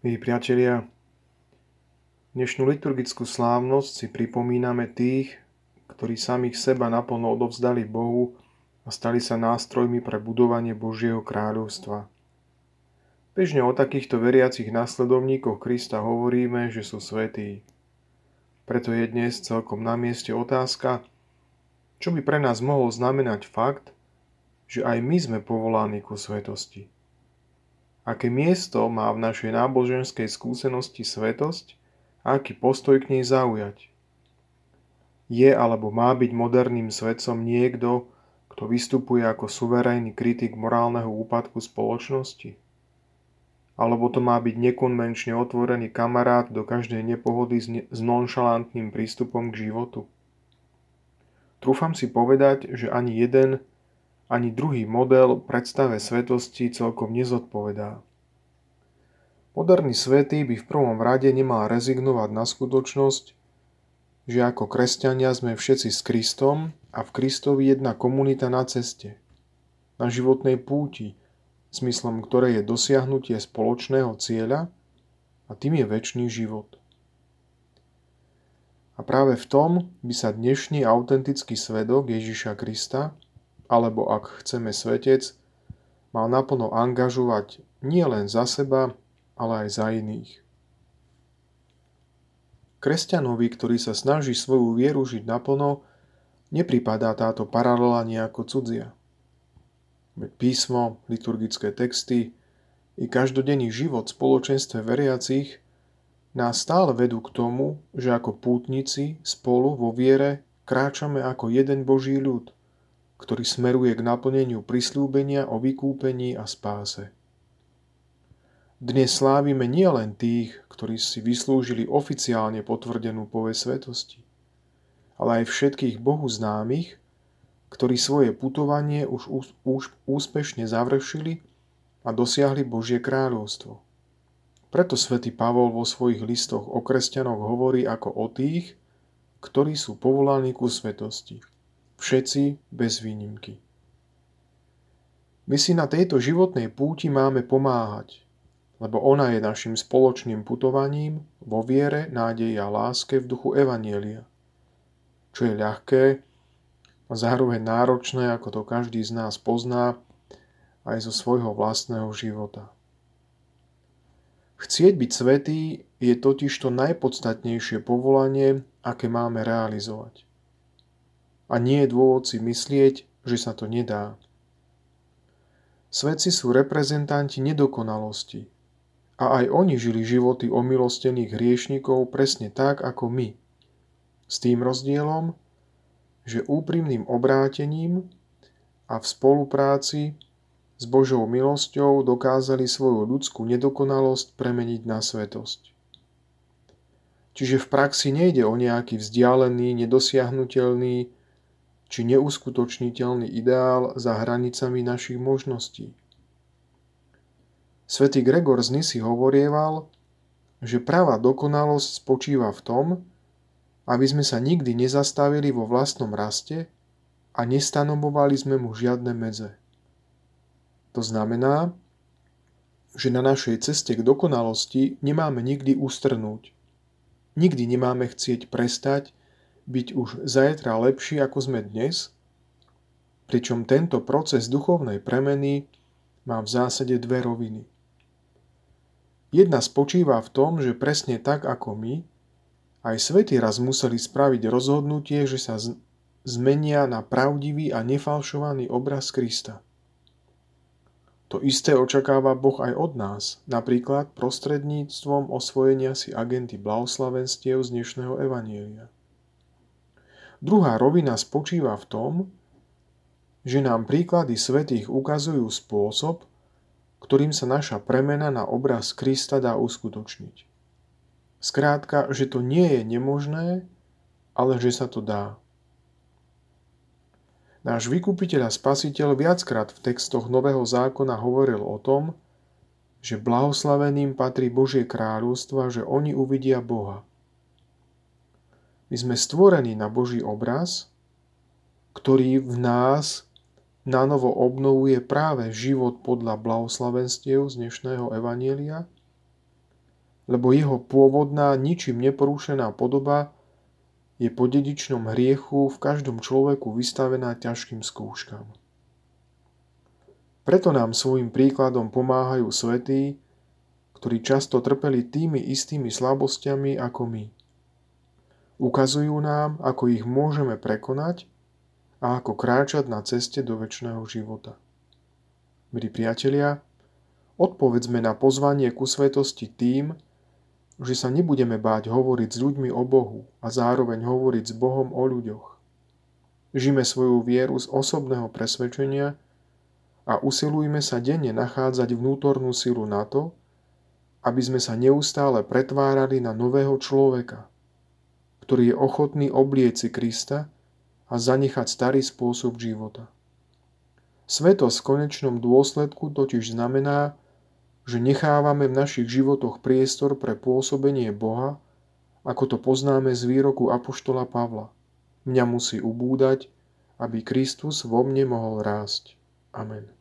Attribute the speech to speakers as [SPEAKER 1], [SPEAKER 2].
[SPEAKER 1] Milí priatelia, dnešnú liturgickú slávnosť si pripomíname tých, ktorí samých seba naplno odovzdali Bohu a stali sa nástrojmi pre budovanie Božieho kráľovstva. Bežne o takýchto veriacich následovníkoch Krista hovoríme, že sú svetí. Preto je dnes celkom na mieste otázka, čo by pre nás mohol znamenať fakt, že aj my sme povolaní ku svetosti. Aké miesto má v našej náboženskej skúsenosti svetosť a aký postoj k nej zaujať? Je alebo má byť moderným svetcom niekto, kto vystupuje ako suverénny kritik morálneho úpadku spoločnosti? Alebo to má byť nekonvenčne otvorený kamarát do každej nepohody s nonšalantným prístupom k životu? Trúfam si povedať, že ani jeden ani druhý model predstave svetosti celkom nezodpovedá. Moderný svetý by v prvom rade nemal rezignovať na skutočnosť, že ako kresťania sme všetci s Kristom a v Kristovi jedna komunita na ceste, na životnej púti, smyslom ktorej je dosiahnutie spoločného cieľa a tým je väčší život. A práve v tom by sa dnešný autentický svedok Ježiša Krista alebo ak chceme svetec, mal naplno angažovať nie len za seba, ale aj za iných. Kresťanovi, ktorý sa snaží svoju vieru žiť naplno, nepripadá táto paralela nejako cudzia. Veď písmo, liturgické texty i každodenný život v spoločenstve veriacich nás stále vedú k tomu, že ako pútnici spolu vo viere kráčame ako jeden Boží ľud – ktorý smeruje k naplneniu prislúbenia o vykúpení a spáse. Dnes slávime nielen tých, ktorí si vyslúžili oficiálne potvrdenú povesť svetosti, ale aj všetkých Bohu známych, ktorí svoje putovanie už, úspešne završili a dosiahli Božie kráľovstvo. Preto svätý Pavol vo svojich listoch o kresťanoch hovorí ako o tých, ktorí sú povolaní ku svetosti. Všetci bez výnimky. My si na tejto životnej púti máme pomáhať, lebo ona je našim spoločným putovaním vo viere, nádeji a láske v duchu Evanielia, čo je ľahké a zároveň náročné, ako to každý z nás pozná, aj zo svojho vlastného života. Chcieť byť svetý je totiž to najpodstatnejšie povolanie, aké máme realizovať a nie je dôvod si myslieť, že sa to nedá. Svedci sú reprezentanti nedokonalosti a aj oni žili životy omilostených hriešnikov presne tak ako my. S tým rozdielom, že úprimným obrátením a v spolupráci s Božou milosťou dokázali svoju ľudskú nedokonalosť premeniť na svetosť. Čiže v praxi nejde o nejaký vzdialený, nedosiahnutelný, či neuskutočniteľný ideál za hranicami našich možností. Svetý Gregor z Nisy hovorieval, že pravá dokonalosť spočíva v tom, aby sme sa nikdy nezastavili vo vlastnom raste a nestanovovali sme mu žiadne medze. To znamená, že na našej ceste k dokonalosti nemáme nikdy ustrnúť. Nikdy nemáme chcieť prestať byť už zajtra lepší ako sme dnes, pričom tento proces duchovnej premeny má v zásade dve roviny. Jedna spočíva v tom, že presne tak ako my, aj svety raz museli spraviť rozhodnutie, že sa zmenia na pravdivý a nefalšovaný obraz Krista. To isté očakáva Boh aj od nás, napríklad prostredníctvom osvojenia si agenty blahoslavenstiev z dnešného Evanielia. Druhá rovina spočíva v tom, že nám príklady svetých ukazujú spôsob, ktorým sa naša premena na obraz Krista dá uskutočniť. Skrátka, že to nie je nemožné, ale že sa to dá. Náš vykupiteľ a spasiteľ viackrát v textoch Nového zákona hovoril o tom, že blahoslaveným patrí Božie kráľovstvo že oni uvidia Boha. My sme stvorení na Boží obraz, ktorý v nás na novo obnovuje práve život podľa blahoslavenstiev z dnešného Evanielia lebo jeho pôvodná, ničím neporušená podoba je po dedičnom hriechu v každom človeku vystavená ťažkým skúškam. Preto nám svojim príkladom pomáhajú svetí, ktorí často trpeli tými istými slabosťami ako my. Ukazujú nám, ako ich môžeme prekonať a ako kráčať na ceste do väčšného života. Milí priatelia, odpovedzme na pozvanie ku svetosti tým, že sa nebudeme báť hovoriť s ľuďmi o Bohu a zároveň hovoriť s Bohom o ľuďoch. Žime svoju vieru z osobného presvedčenia a usilujme sa denne nachádzať vnútornú silu na to, aby sme sa neustále pretvárali na nového človeka, ktorý je ochotný oblieť Krista a zanechať starý spôsob života. Svetosť v konečnom dôsledku totiž znamená, že nechávame v našich životoch priestor pre pôsobenie Boha, ako to poznáme z výroku Apoštola Pavla. Mňa musí ubúdať, aby Kristus vo mne mohol rásť. Amen.